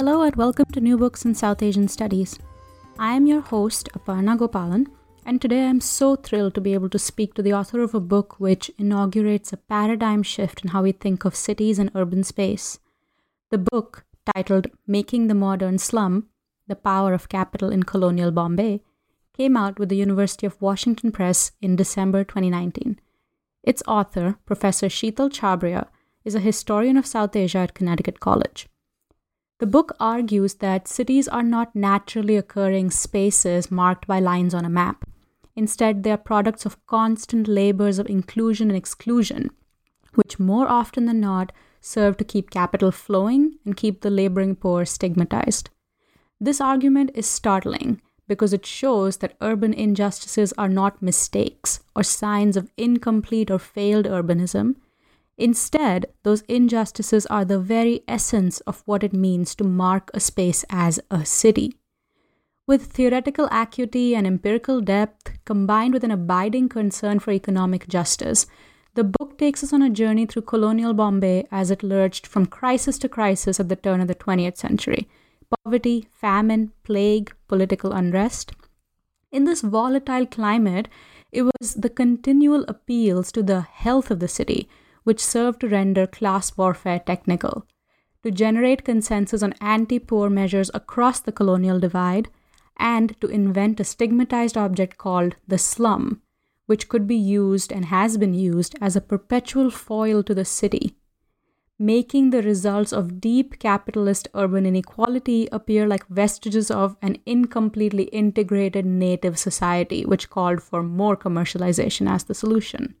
Hello and welcome to New Books in South Asian Studies. I am your host, Aparna Gopalan, and today I'm so thrilled to be able to speak to the author of a book which inaugurates a paradigm shift in how we think of cities and urban space. The book, titled Making the Modern Slum The Power of Capital in Colonial Bombay, came out with the University of Washington Press in December 2019. Its author, Professor Sheetal Chhabria, is a historian of South Asia at Connecticut College. The book argues that cities are not naturally occurring spaces marked by lines on a map. Instead, they are products of constant labors of inclusion and exclusion, which more often than not serve to keep capital flowing and keep the laboring poor stigmatized. This argument is startling because it shows that urban injustices are not mistakes or signs of incomplete or failed urbanism Instead, those injustices are the very essence of what it means to mark a space as a city. With theoretical acuity and empirical depth, combined with an abiding concern for economic justice, the book takes us on a journey through colonial Bombay as it lurched from crisis to crisis at the turn of the 20th century poverty, famine, plague, political unrest. In this volatile climate, it was the continual appeals to the health of the city which served to render class warfare technical, to generate consensus on anti poor measures across the colonial divide, and to invent a stigmatized object called the slum, which could be used and has been used as a perpetual foil to the city, making the results of deep capitalist urban inequality appear like vestiges of an incompletely integrated native society, which called for more commercialization as the solution.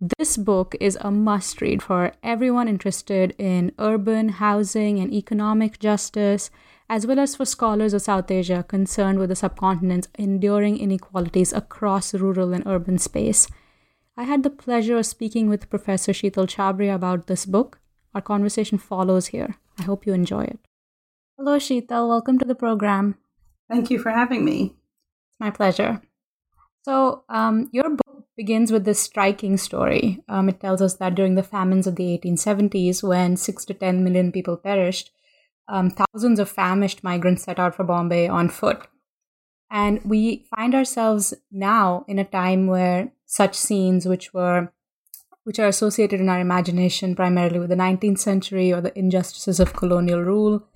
This book is a must read for everyone interested in urban housing and economic justice, as well as for scholars of South Asia concerned with the subcontinent's enduring inequalities across rural and urban space. I had the pleasure of speaking with Professor Sheetal Chhabria about this book. Our conversation follows here. I hope you enjoy it. Hello, Sheetal. Welcome to the program. Thank you for having me. It's my pleasure. So, um, your book begins with this striking story. Um, it tells us that during the famines of the 1870s, when six to 10 million people perished, um, thousands of famished migrants set out for Bombay on foot. And we find ourselves now in a time where such scenes, which were which are associated in our imagination primarily with the 19th century or the injustices of colonial rule,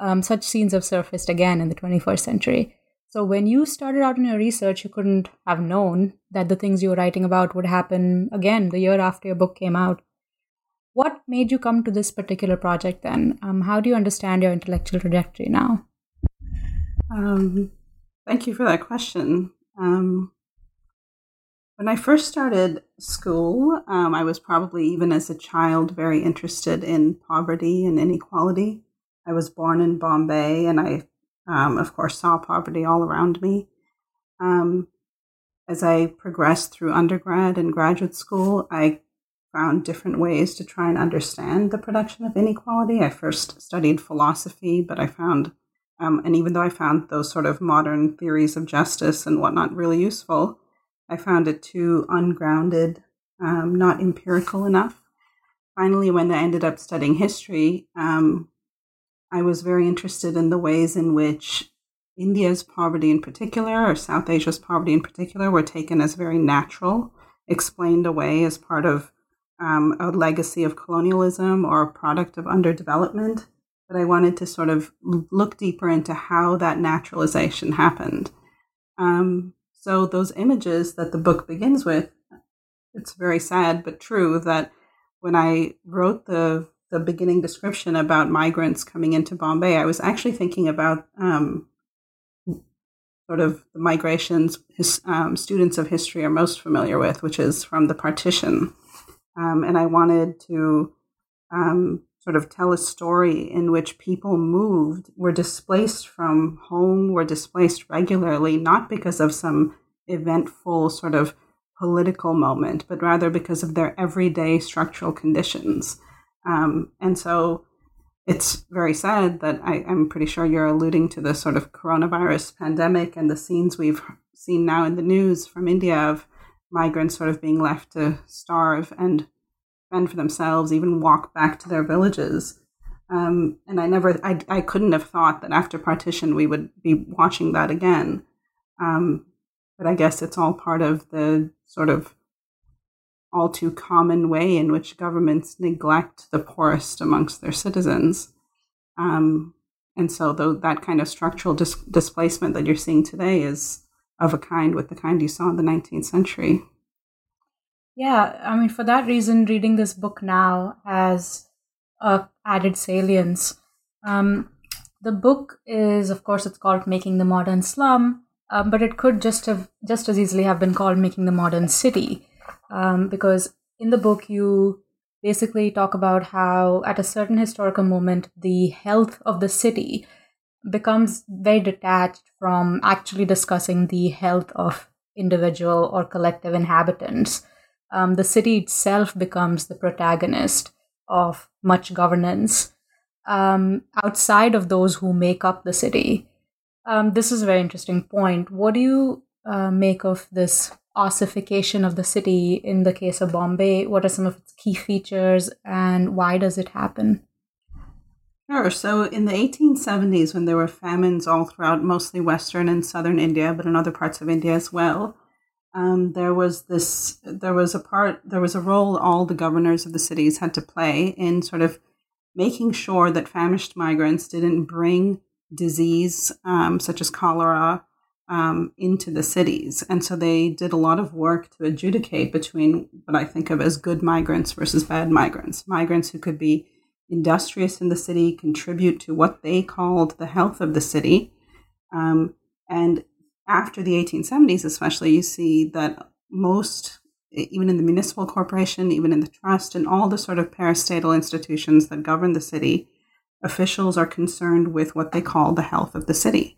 um, such scenes have surfaced again in the 21st century. So, when you started out in your research, you couldn't have known that the things you were writing about would happen again the year after your book came out. What made you come to this particular project then? Um, how do you understand your intellectual trajectory now? Um, thank you for that question. Um, when I first started school, um, I was probably even as a child very interested in poverty and inequality. I was born in Bombay and I um, of course, saw poverty all around me. Um, as I progressed through undergrad and graduate school, I found different ways to try and understand the production of inequality. I first studied philosophy, but I found Um, and even though I found those sort of modern theories of justice and whatnot really useful, I found it too ungrounded, um, not empirical enough. Finally, when I ended up studying history, um, I was very interested in the ways in which India's poverty in particular, or South Asia's poverty in particular, were taken as very natural, explained away as part of um, a legacy of colonialism or a product of underdevelopment. But I wanted to sort of look deeper into how that naturalization happened. Um, so, those images that the book begins with, it's very sad but true that when I wrote the the beginning description about migrants coming into Bombay, I was actually thinking about um, sort of the migrations his, um, students of history are most familiar with, which is from the partition. Um, and I wanted to um, sort of tell a story in which people moved, were displaced from home, were displaced regularly, not because of some eventful sort of political moment, but rather because of their everyday structural conditions. Um, and so it's very sad that I, I'm pretty sure you're alluding to the sort of coronavirus pandemic and the scenes we've seen now in the news from India of migrants sort of being left to starve and fend for themselves, even walk back to their villages. Um, and I never, I, I couldn't have thought that after partition we would be watching that again. Um, but I guess it's all part of the sort of all too common way in which governments neglect the poorest amongst their citizens. Um, and so, though that kind of structural dis- displacement that you're seeing today is of a kind with the kind you saw in the 19th century. Yeah, I mean, for that reason, reading this book now has a added salience. Um, the book is, of course, it's called "Making the Modern Slum," um, but it could just have just as easily have been called "Making the Modern City." Um, because in the book you basically talk about how at a certain historical moment the health of the city becomes very detached from actually discussing the health of individual or collective inhabitants. Um, the city itself becomes the protagonist of much governance um, outside of those who make up the city. Um, this is a very interesting point. What do you uh, make of this ossification of the city in the case of Bombay? What are some of its key features and why does it happen? Sure. So in the 1870s, when there were famines all throughout mostly Western and Southern India, but in other parts of India as well, um, there was this, there was a part, there was a role all the governors of the cities had to play in sort of making sure that famished migrants didn't bring disease um, such as cholera um, into the cities. And so they did a lot of work to adjudicate between what I think of as good migrants versus bad migrants. Migrants who could be industrious in the city, contribute to what they called the health of the city. Um, and after the 1870s, especially, you see that most, even in the municipal corporation, even in the trust, and all the sort of parastatal institutions that govern the city, officials are concerned with what they call the health of the city.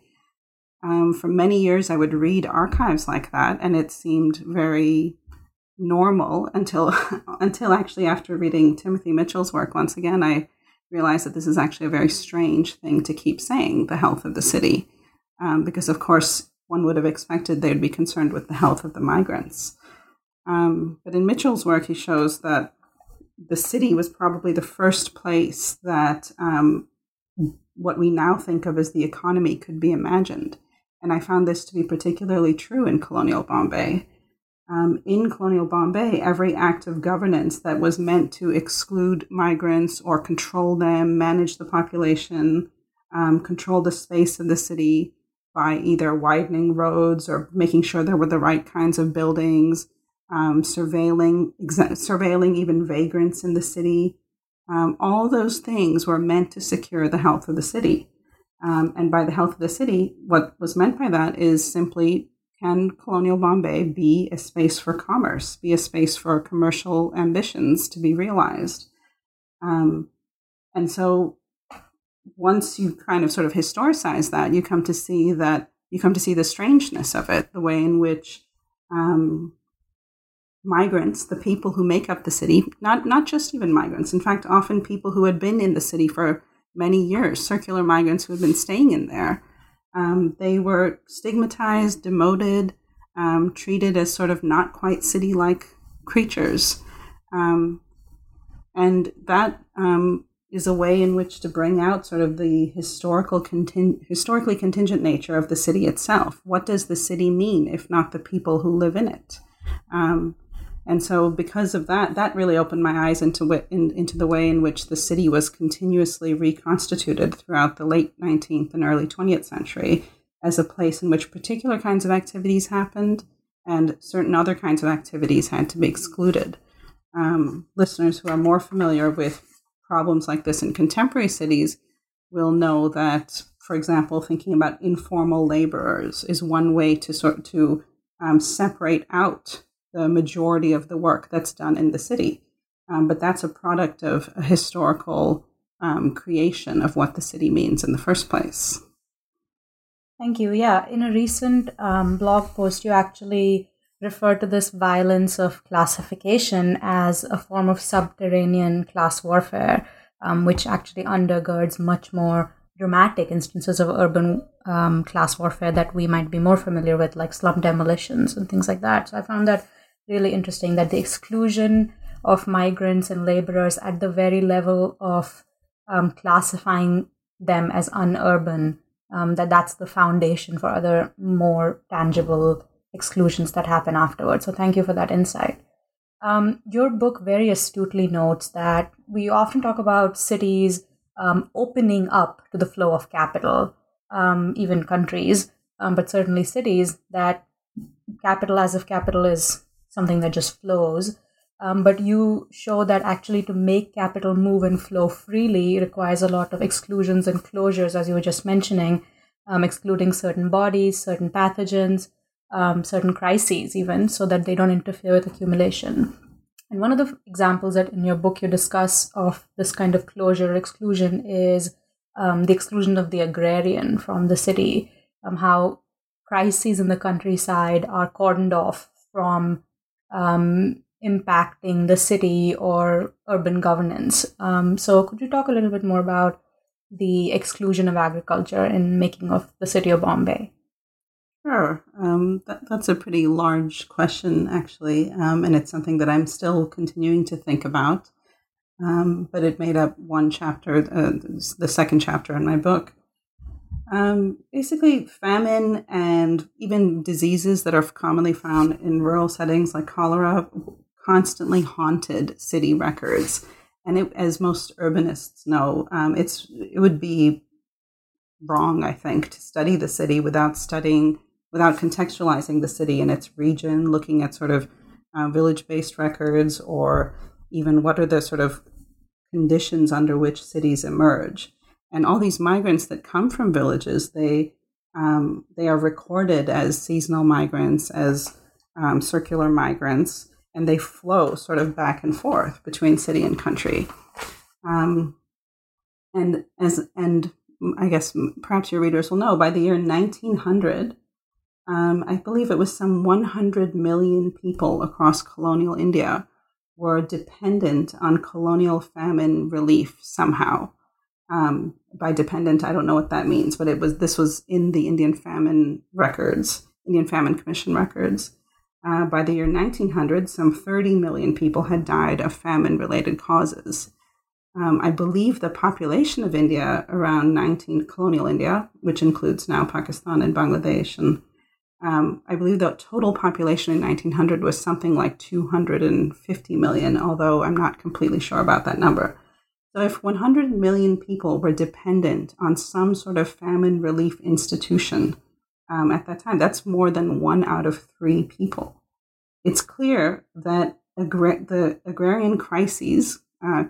Um, for many years, I would read archives like that, and it seemed very normal until until actually after reading Timothy Mitchell's work once again, I realized that this is actually a very strange thing to keep saying the health of the city, um, because of course one would have expected they'd be concerned with the health of the migrants. Um, but in Mitchell's work, he shows that the city was probably the first place that um, what we now think of as the economy could be imagined. And I found this to be particularly true in colonial Bombay. Um, in colonial Bombay, every act of governance that was meant to exclude migrants or control them, manage the population, um, control the space of the city by either widening roads or making sure there were the right kinds of buildings, um, surveilling, surveilling even vagrants in the city. Um, all those things were meant to secure the health of the city. Um, and by the health of the city, what was meant by that is simply can colonial Bombay be a space for commerce, be a space for commercial ambitions to be realized? Um, and so once you kind of sort of historicize that, you come to see that you come to see the strangeness of it, the way in which um, migrants, the people who make up the city, not not just even migrants, in fact, often people who had been in the city for many years, circular migrants who had been staying in there. Um, they were stigmatized, demoted, um, treated as sort of not quite city like creatures. Um, and that um, is a way in which to bring out sort of the historical historically contingent nature of the city itself. What does the city mean if not the people who live in it? Um, and so, because of that, that really opened my eyes into in, into the way in which the city was continuously reconstituted throughout the late 19th and early 20th century as a place in which particular kinds of activities happened and certain other kinds of activities had to be excluded. Um, listeners who are more familiar with problems like this in contemporary cities will know that, for example, thinking about informal laborers is one way to sort to um, separate out the majority of the work that's done in the city. Um, but that's a product of a historical um, creation of what the city means in the first place. Thank you. Yeah, in a recent um, blog post, you actually refer to this violence of classification as a form of subterranean class warfare, um, which actually undergirds much more dramatic instances of urban um, class warfare that we might be more familiar with, like slum demolitions and things like that. So I found that really interesting that the exclusion of migrants and laborers at the very level of um, classifying them as unurban, um, that that's the foundation for other more tangible exclusions that happen afterwards. So thank you for that insight. Um, your book very astutely notes that we often talk about cities um, opening up to the flow of capital, um, even countries, um, but certainly cities, that capital as if capital is something that just flows. Um, but you show that actually to make capital move and flow freely requires a lot of exclusions and closures, as you were just mentioning, um, excluding certain bodies, certain pathogens, um, certain crises, even so that they don't interfere with accumulation. And one of the examples that in your book you discuss of this kind of closure exclusion is um, the exclusion of the agrarian from the city, um, how crises in the countryside are cordoned off from um, impacting the city or urban governance. Um, so, could you talk a little bit more about the exclusion of agriculture in making of the city of Bombay? Sure. Um, that, that's a pretty large question, actually, um, and it's something that I'm still continuing to think about. Um, but it made up one chapter, uh, the second chapter in my book. Um, basically, famine and even diseases that are commonly found in rural settings like cholera constantly haunted city records. And it, as most urbanists know, um, it's it would be wrong, I think, to study the city without studying without contextualizing the city and its region, looking at sort of uh, village based records or even what are the sort of conditions under which cities emerge. And all these migrants that come from villages, they um, they are recorded as seasonal migrants, as um, circular migrants, and they flow sort of back and forth between city and country. Um, and as and I guess perhaps your readers will know, by the year 1900, um, I believe it was some 100 million people across colonial India were dependent on colonial famine relief somehow. Um, by dependent, I don't know what that means, but it was this was in the Indian famine records, Indian Famine Commission records. Uh, by the year 1900, some 30 million people had died of famine-related causes. Um, I believe the population of India around 19 colonial India, which includes now Pakistan and Bangladesh and um, I believe the total population in 1900 was something like 250 million, although I'm not completely sure about that number. So, if 100 million people were dependent on some sort of famine relief institution um, at that time, that's more than one out of three people. It's clear that agra- the agrarian crises, uh,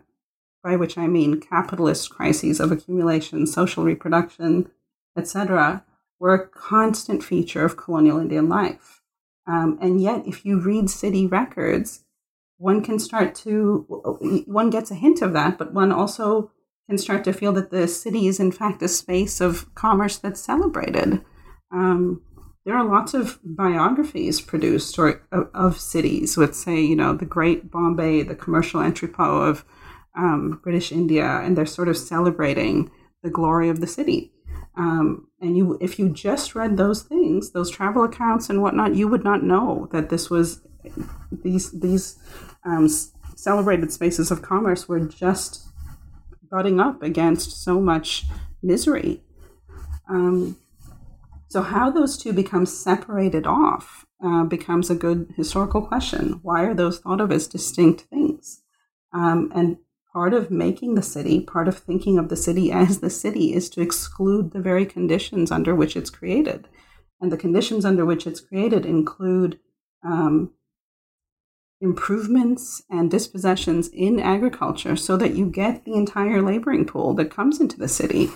by which I mean capitalist crises of accumulation, social reproduction, etc., were a constant feature of colonial Indian life. Um, and yet, if you read city records, one can start to, one gets a hint of that, but one also can start to feel that the city is, in fact, a space of commerce that's celebrated. Um, there are lots of biographies produced or of, of cities with, say, you know, the great Bombay, the commercial entrepot of um, British India, and they're sort of celebrating the glory of the city. Um, and you, if you just read those things, those travel accounts and whatnot, you would not know that this was these these um, celebrated spaces of commerce were just butting up against so much misery. Um, so, how those two become separated off uh, becomes a good historical question. Why are those thought of as distinct things? Um, and part of making the city, part of thinking of the city as the city, is to exclude the very conditions under which it's created. And the conditions under which it's created include um, improvements and dispossessions in agriculture so that you get the entire laboring pool that comes into the city.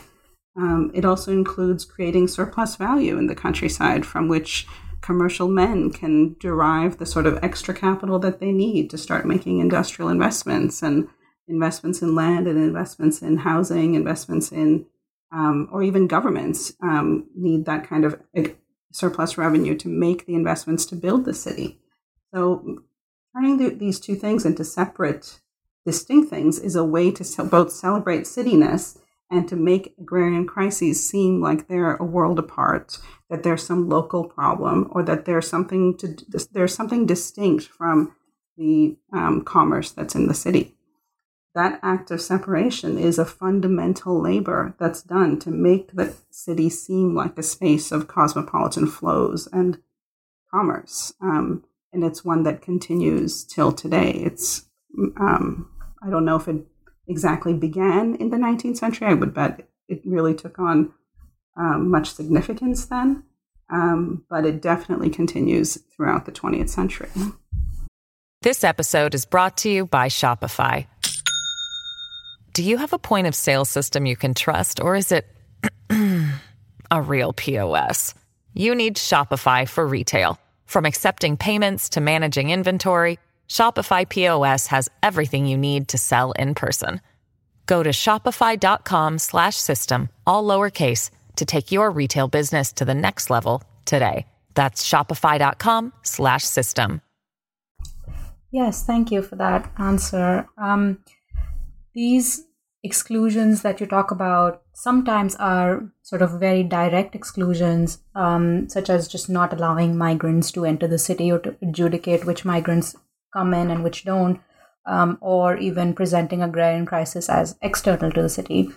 Um, it also includes creating surplus value in the countryside from which commercial men can derive the sort of extra capital that they need to start making industrial investments and investments in land and investments in housing, investments in, um, or even governments um, need that kind of surplus revenue to make the investments to build the city. So turning the, these two things into separate, distinct things is a way to both celebrate cityness and to make agrarian crises seem like they're a world apart, that there's some local problem, or that there's something to there's something distinct from the um, commerce that's in the city. That act of separation is a fundamental labor that's done to make the city seem like a space of cosmopolitan flows and commerce. Um, and it's one that continues till today. It's um, I don't know if it exactly began in the 19th century. I would bet it really took on um, much significance then, um, but it definitely continues throughout the 20th century. This episode is brought to you by Shopify. Do you have a point of sale system you can trust, or is it a real POS? You need Shopify for retail. From accepting payments to managing inventory, Shopify POS has everything you need to sell in person. Go to shopify.com/system all lowercase to take your retail business to the next level today. That's shopify.com/system. Yes, thank you for that answer. Um, these exclusions that you talk about sometimes are sort of very direct exclusions, um, such as just not allowing migrants to enter the city or to adjudicate which migrants come in and which don't, um, or even presenting agrarian crisis as external to the city.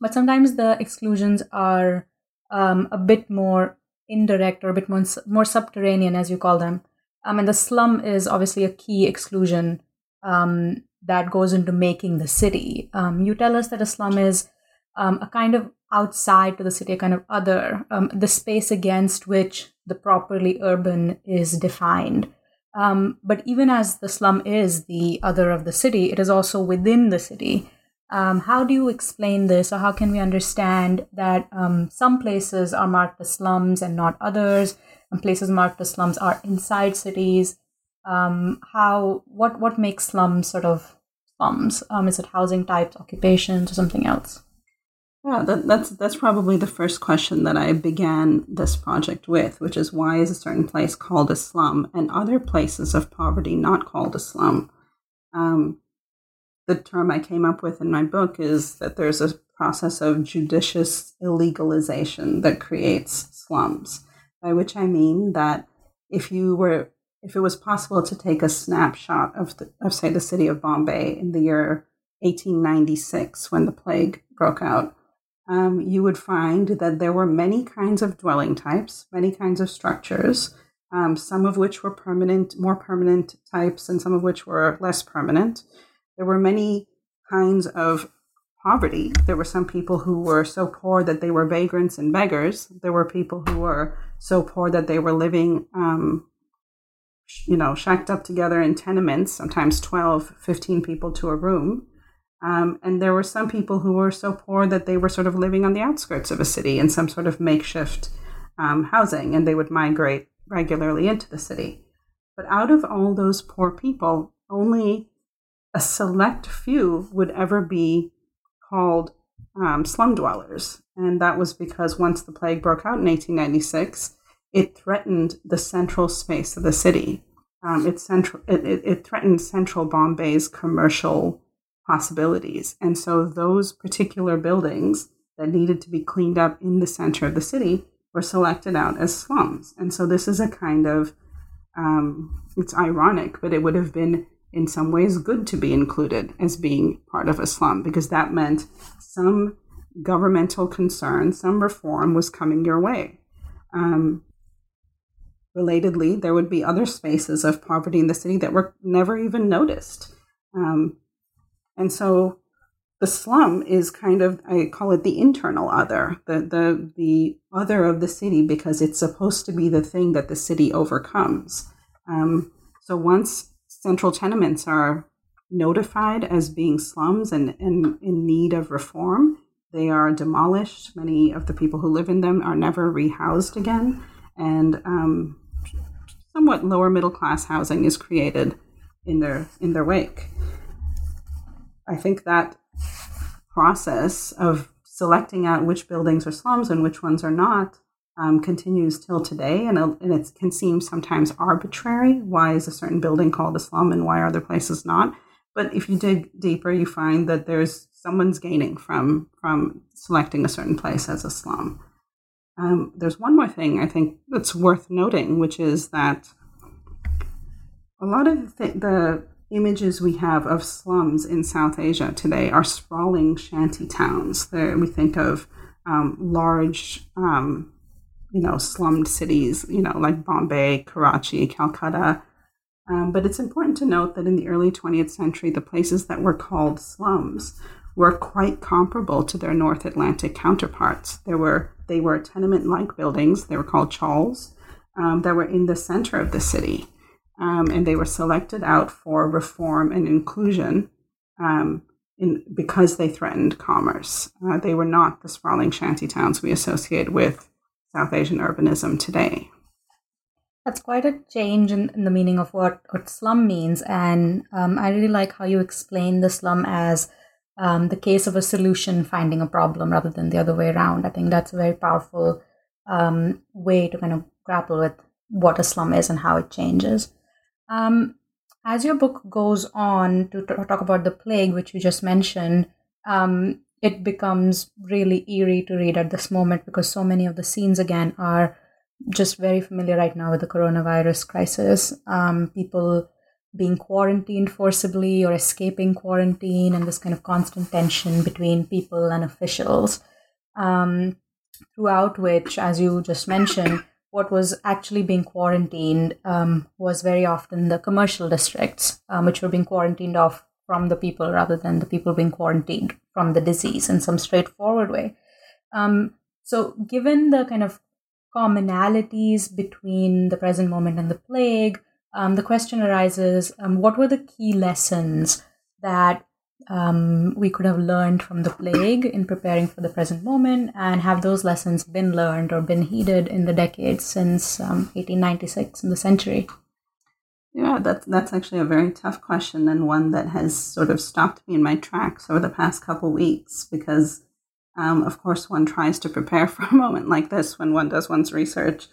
But sometimes the exclusions are um, a bit more indirect or a bit more, more subterranean, as you call them. I mean, the slum is obviously a key exclusion um, that goes into making the city. Um, you tell us that a slum is um, a kind of outside to the city, a kind of other, um, the space against which the properly urban is defined. Um, but even as the slum is the other of the city, it is also within the city. Um, how do you explain this, or how can we understand that um, some places are marked as slums and not others, and places marked as slums are inside cities? Um, how what what makes slums sort of slums? Um, is it housing types, occupations, or something else? Yeah, that, that's that's probably the first question that I began this project with, which is why is a certain place called a slum and other places of poverty not called a slum? Um, the term I came up with in my book is that there's a process of judicious illegalization that creates slums, by which I mean that if you were if it was possible to take a snapshot of the, of say the city of Bombay in the year 1896 when the plague broke out um, you would find that there were many kinds of dwelling types, many kinds of structures, um, some of which were permanent, more permanent types, and some of which were less permanent. There were many kinds of poverty. There were some people who were so poor that they were vagrants and beggars. There were people who were so poor that they were living, um, you know, shacked up together in tenements, sometimes 12, 15 people to a room. Um, and there were some people who were so poor that they were sort of living on the outskirts of a city in some sort of makeshift um, housing, and they would migrate regularly into the city. But out of all those poor people, only a select few would ever be called um, slum dwellers. And that was because once the plague broke out in 1896, it threatened the central space of the city. Um, it, central, it, it, it threatened central Bombay's commercial possibilities. And so those particular buildings that needed to be cleaned up in the center of the city were selected out as slums. And so this is a kind of, um, it's ironic, but it would have been in some ways good to be included as being part of a slum because that meant some governmental concern, some reform was coming your way. Um, relatedly, there would be other spaces of poverty in the city that were never even noticed. Um, and so the slum is kind of I call it the internal other, the the the other of the city because it's supposed to be the thing that the city overcomes. Um, so once central tenements are notified as being slums and, and in need of reform, they are demolished. Many of the people who live in them are never rehoused again, and um, somewhat lower middle class housing is created in their in their wake. I think that process of selecting out which buildings are slums and which ones are not um, continues till today, and, and it can seem sometimes arbitrary. Why is a certain building called a slum and why are other places not? But if you dig deeper, you find that there's someone's gaining from from selecting a certain place as a slum. Um, there's one more thing I think that's worth noting, which is that a lot of the, the images we have of slums in South Asia today are sprawling shanty towns. There, we think of um, large, um, you know, slummed cities, you know, like Bombay, Karachi, Calcutta. Um, but it's important to note that in the early 20th century, the places that were called slums were quite comparable to their North Atlantic counterparts. There were they were tenement-like buildings. They were called chawls um, that were in the center of the city um, and they were selected out for reform and inclusion um, in, because they threatened commerce. Uh, they were not the sprawling shanty towns we associate with South Asian urbanism today. That's quite a change in, in the meaning of what, what slum means. And um, I really like how you explain the slum as um, the case of a solution finding a problem rather than the other way around. I think that's a very powerful um, way to kind of grapple with what a slum is and how it changes. Um, as your book goes on to t- talk about the plague, which you just mentioned, um, it becomes really eerie to read at this moment because so many of the scenes again are just very familiar right now with the coronavirus crisis. Um, people being quarantined forcibly or escaping quarantine, and this kind of constant tension between people and officials. Um, throughout which, as you just mentioned, what was actually being quarantined um, was very often the commercial districts, um, which were being quarantined off from the people rather than the people being quarantined from the disease in some straightforward way. Um, so, given the kind of commonalities between the present moment and the plague, um, the question arises um, what were the key lessons that um, we could have learned from the plague in preparing for the present moment, and have those lessons been learned or been heeded in the decades since um, 1896 in the century? Yeah, that's that's actually a very tough question and one that has sort of stopped me in my tracks over the past couple weeks because, um, of course, one tries to prepare for a moment like this when one does one's research.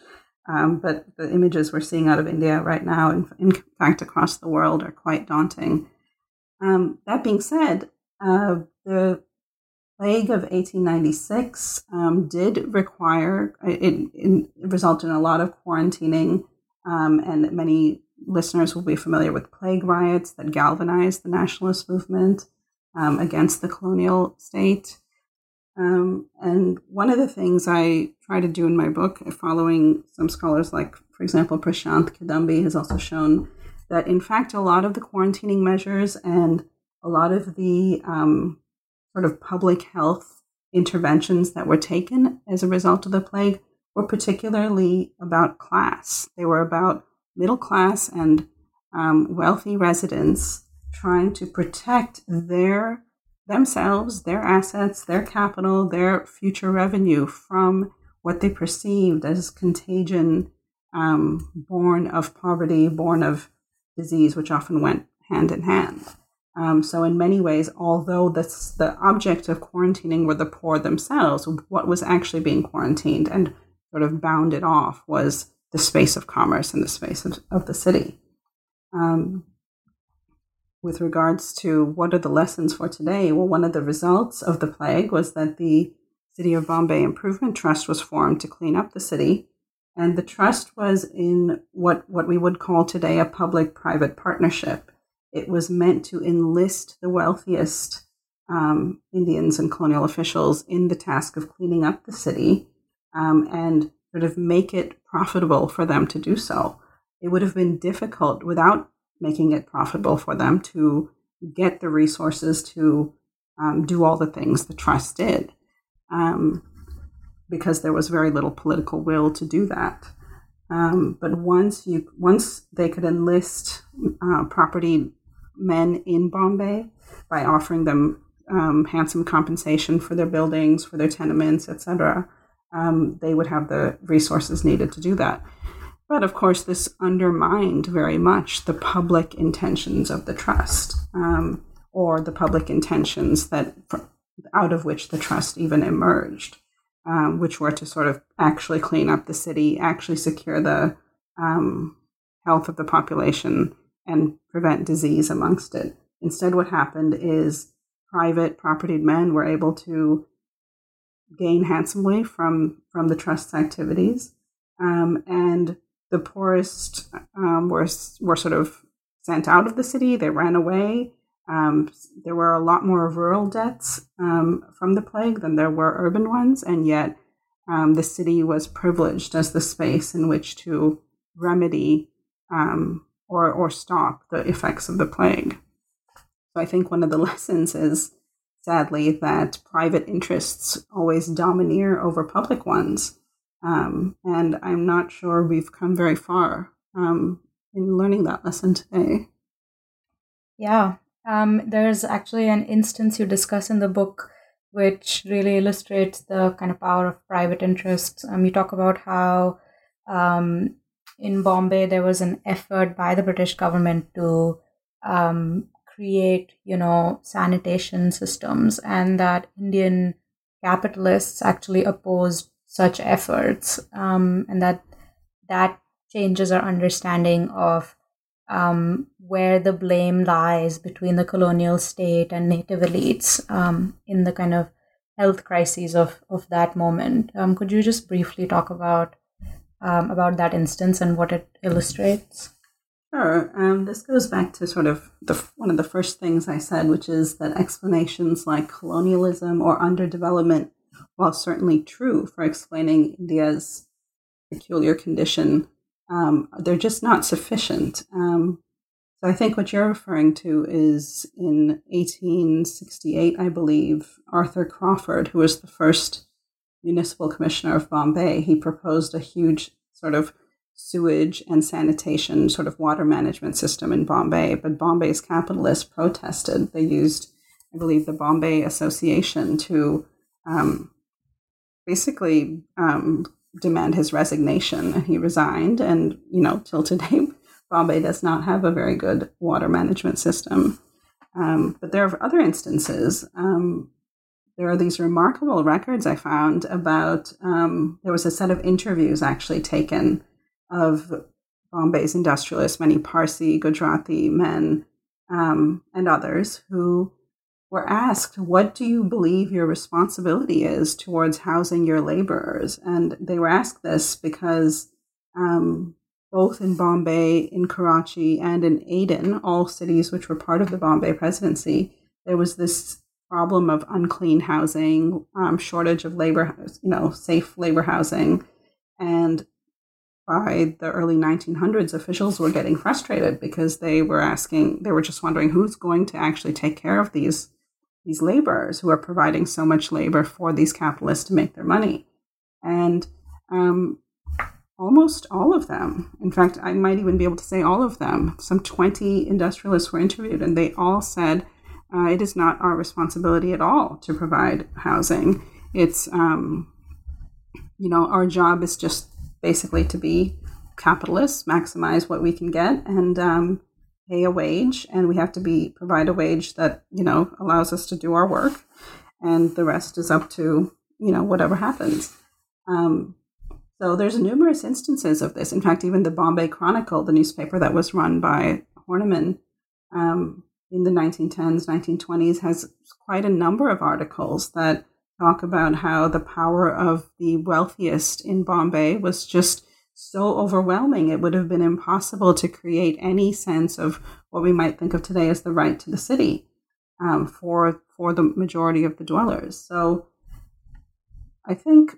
Um, but the images we're seeing out of India right now, in, in fact, across the world, are quite daunting. Um, that being said, uh, the plague of 1896 um, did require, it, it, resulted in a lot of quarantining, um, and many listeners will be familiar with plague riots that galvanized the nationalist movement um, against the colonial state. Um, and one of the things I try to do in my book, following some scholars like, for example, Prashant Kidambi has also shown that in fact a lot of the quarantining measures and a lot of the um, sort of public health interventions that were taken as a result of the plague were particularly about class. They were about middle class and um, wealthy residents trying to protect their themselves, their assets, their capital, their future revenue from what they perceived as contagion um, born of poverty, born of disease, which often went hand in hand. Um, so, in many ways, although this, the object of quarantining were the poor themselves, what was actually being quarantined and sort of bounded off was the space of commerce and the space of, of the city. Um, with regards to what are the lessons for today, well, one of the results of the plague was that the City of Bombay Improvement Trust was formed to clean up the city. And the trust was in what, what we would call today a public private partnership. It was meant to enlist the wealthiest um, Indians and colonial officials in the task of cleaning up the city um, and sort of make it profitable for them to do so. It would have been difficult without making it profitable for them to get the resources to um, do all the things the trust did um, because there was very little political will to do that. Um, but once you once they could enlist uh, property men in Bombay by offering them um, handsome compensation for their buildings, for their tenements, etc., um, they would have the resources needed to do that. But of course, this undermined very much the public intentions of the trust, um, or the public intentions that out of which the trust even emerged, um, which were to sort of actually clean up the city, actually secure the um, health of the population, and prevent disease amongst it. Instead, what happened is private propertied men were able to gain handsomely from from the trust's activities, um, and the poorest um, were were sort of sent out of the city. They ran away. Um, there were a lot more rural deaths um, from the plague than there were urban ones, and yet um, the city was privileged as the space in which to remedy um, or, or stop the effects of the plague. So I think one of the lessons is sadly that private interests always domineer over public ones. Um, and I'm not sure we've come very far um, in learning that lesson today. Yeah, um, there's actually an instance you discuss in the book which really illustrates the kind of power of private interests. Um, you talk about how um, in Bombay there was an effort by the British government to um, create, you know, sanitation systems, and that Indian capitalists actually opposed such efforts, um, and that that changes our understanding of um, where the blame lies between the colonial state and native elites um, in the kind of health crises of, of that moment. Um, could you just briefly talk about um, about that instance and what it illustrates? Sure. Um, this goes back to sort of the one of the first things I said, which is that explanations like colonialism or underdevelopment, while certainly true for explaining India's peculiar condition um, they're just not sufficient. Um, so I think what you're referring to is in 1868, I believe, Arthur Crawford, who was the first municipal commissioner of Bombay, he proposed a huge sort of sewage and sanitation sort of water management system in Bombay. But Bombay's capitalists protested. They used, I believe, the Bombay Association to um, basically um, demand his resignation and he resigned. And you know till today bombay does not have a very good water management system. Um, but there are other instances. Um, there are these remarkable records i found about um, there was a set of interviews actually taken of bombay's industrialists many parsi gujarati men um, and others who were asked, What do you believe your responsibility is towards housing your laborers? And they were asked this because um, both in Bombay, in Karachi, and in Aden, all cities which were part of the Bombay presidency, there was this problem of unclean housing, um, shortage of labor, you know, safe labor housing. And by the early 1900s, officials were getting frustrated because they were asking, they were just wondering who's going to actually take care of these these laborers who are providing so much labor for these capitalists to make their money. And um, almost all of them, in fact, I might even be able to say all of them, some 20 industrialists were interviewed, and they all said uh, it is not our responsibility at all to provide housing. It's, um, you know, our job is just basically to be capitalists, maximize what we can get, and um, pay a wage and we have to be provide a wage that you know allows us to do our work and the rest is up to you know whatever happens. Um, so there's numerous instances of this. In fact even the bombay chronicle the newspaper that was run by horniman um, in the 1910s, 1920s has quite a number of articles that talk about how the power of the wealthiest in Bombay was just so overwhelming. It would have been impossible to create any sense of what we might think of today as the right to the city um, for for the majority of the dwellers. So I think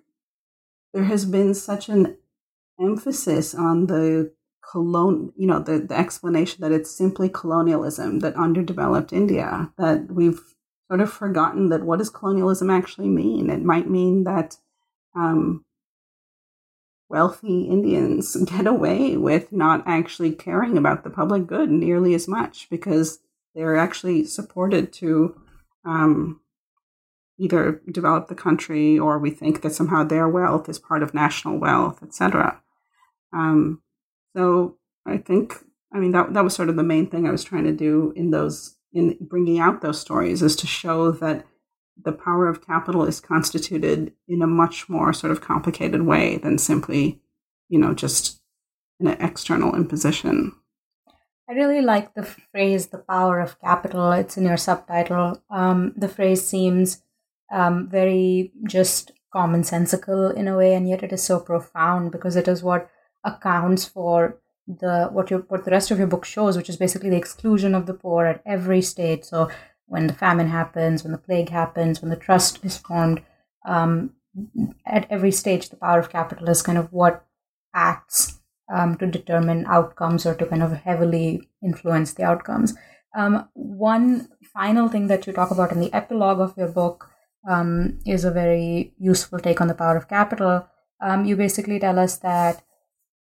there has been such an emphasis on the colon you know the, the explanation that it's simply colonialism that underdeveloped india that we've sort of forgotten that what does colonialism actually mean it might mean that um, wealthy indians get away with not actually caring about the public good nearly as much because they're actually supported to um, either develop the country or we think that somehow their wealth is part of national wealth etc um, so I think, I mean, that that was sort of the main thing I was trying to do in those in bringing out those stories is to show that the power of capital is constituted in a much more sort of complicated way than simply, you know, just an external imposition. I really like the phrase "the power of capital." It's in your subtitle. Um, the phrase seems um, very just commonsensical in a way, and yet it is so profound because it is what accounts for the what your what the rest of your book shows, which is basically the exclusion of the poor at every stage. So when the famine happens, when the plague happens, when the trust is formed, um, at every stage, the power of capital is kind of what acts um, to determine outcomes or to kind of heavily influence the outcomes. Um, one final thing that you talk about in the epilogue of your book um, is a very useful take on the power of capital. Um, you basically tell us that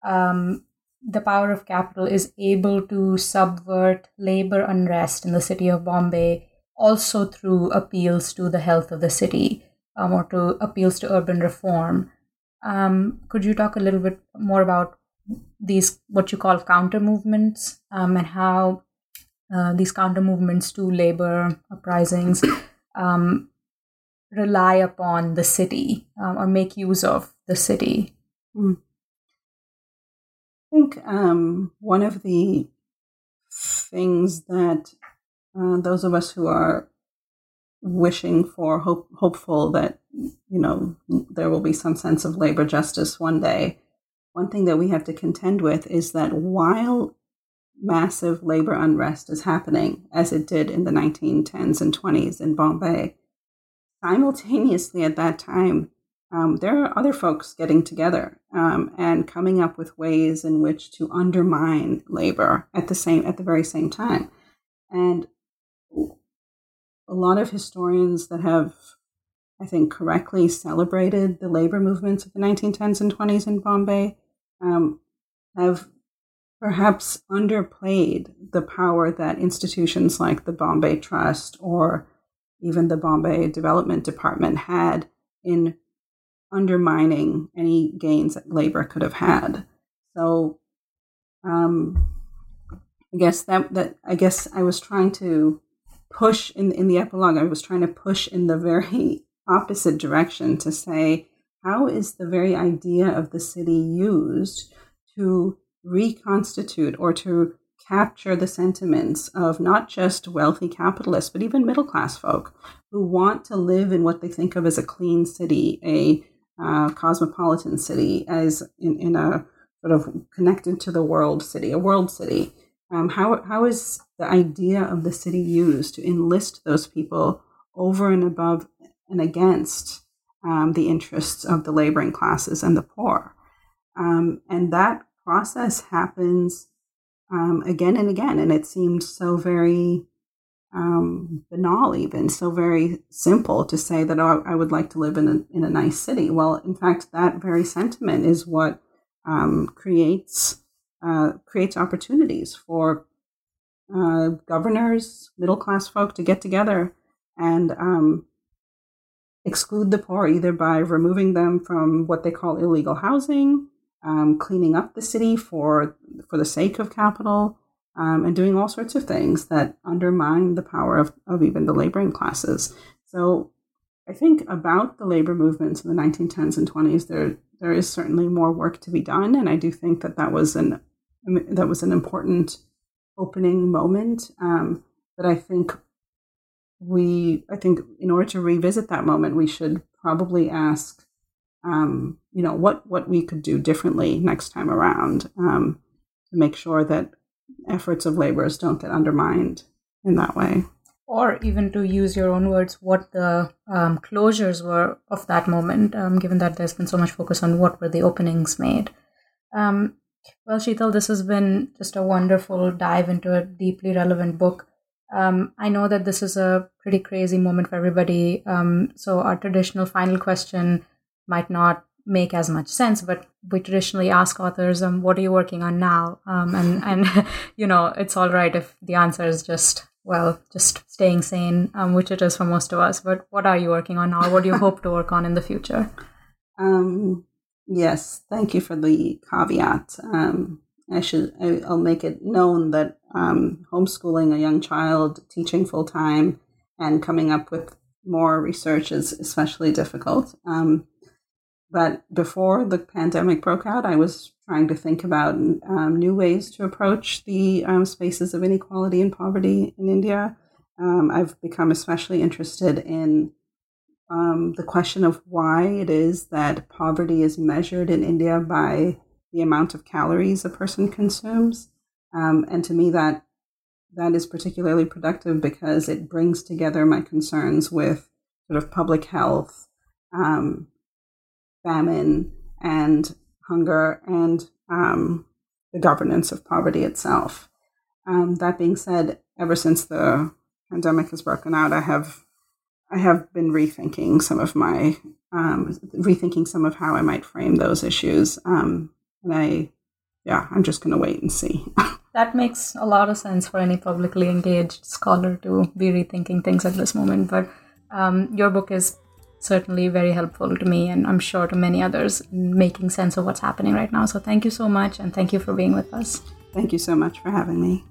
um, the power of capital is able to subvert labor unrest in the city of Bombay also through appeals to the health of the city um, or to appeals to urban reform. Um, could you talk a little bit more about these, what you call counter movements, um, and how uh, these counter movements to labor uprisings um, rely upon the city um, or make use of the city? Mm think um, one of the things that uh, those of us who are wishing for hope, hopeful that you know there will be some sense of labor justice one day. One thing that we have to contend with is that while massive labor unrest is happening, as it did in the 1910s and 20s in Bombay, simultaneously at that time, um, there are other folks getting together um, and coming up with ways in which to undermine labor at the same at the very same time. And a lot of historians that have, I think, correctly celebrated the labor movements of the 1910s and 20s in Bombay um, have perhaps underplayed the power that institutions like the Bombay Trust or even the Bombay Development Department had in undermining any gains that labor could have had. So, um, I guess that that I guess I was trying to push in in the epilogue. I was trying to push in the very opposite direction to say how is the very idea of the city used to reconstitute or to capture the sentiments of not just wealthy capitalists, but even middle class folk who want to live in what they think of as a clean city, a uh, cosmopolitan city as in, in a sort of connected to the world city, a world city. Um, how, how is the idea of the city used to enlist those people over and above and against um, the interests of the laboring classes and the poor? Um, and that process happens um, again and again. And it seemed so very um, banal, even so very simple to say that oh, I would like to live in a, in a nice city. Well, in fact, that very sentiment is what um, creates uh, creates opportunities for uh, governors, middle class folk to get together and um, exclude the poor either by removing them from what they call illegal housing, um, cleaning up the city for for the sake of capital um, and doing all sorts of things that undermine the power of, of even the laboring classes. So I think about the labor movements in the 1910s and 20s, there there is certainly more work to be done, and I do think that that was an that was an important opening moment. Um, but I think we, I think in order to revisit that moment, we should probably ask, um, you know, what, what we could do differently next time around um, to make sure that efforts of laborers don't get undermined in that way. Or even to use your own words, what the um, closures were of that moment, um, given that there's been so much focus on what were the openings made. Um, well, Sheetal, this has been just a wonderful dive into a deeply relevant book. Um, I know that this is a pretty crazy moment for everybody. Um, so, our traditional final question might not make as much sense, but we traditionally ask authors, um, "What are you working on now?" Um, and and you know, it's all right if the answer is just well, just staying sane, um, which it is for most of us. But what are you working on now? What do you hope to work on in the future? Um, yes, thank you for the caveat. Um, I should I, will make it known that um, homeschooling a young child, teaching full time, and coming up with more research is especially difficult. Um, but before the pandemic broke out, I was trying to think about um, new ways to approach the um, spaces of inequality and poverty in India. Um, I've become especially interested in um, the question of why it is that poverty is measured in India by the amount of calories a person consumes. Um, and to me, that that is particularly productive because it brings together my concerns with sort of public health, um, famine, and hunger, and um, the governance of poverty itself. Um, that being said, ever since the pandemic has broken out, I have I have been rethinking some of my um, rethinking some of how I might frame those issues. Um, and I, yeah, I'm just going to wait and see. that makes a lot of sense for any publicly engaged scholar to be rethinking things at this moment. But um, your book is certainly very helpful to me, and I'm sure to many others making sense of what's happening right now. So thank you so much, and thank you for being with us. Thank you so much for having me.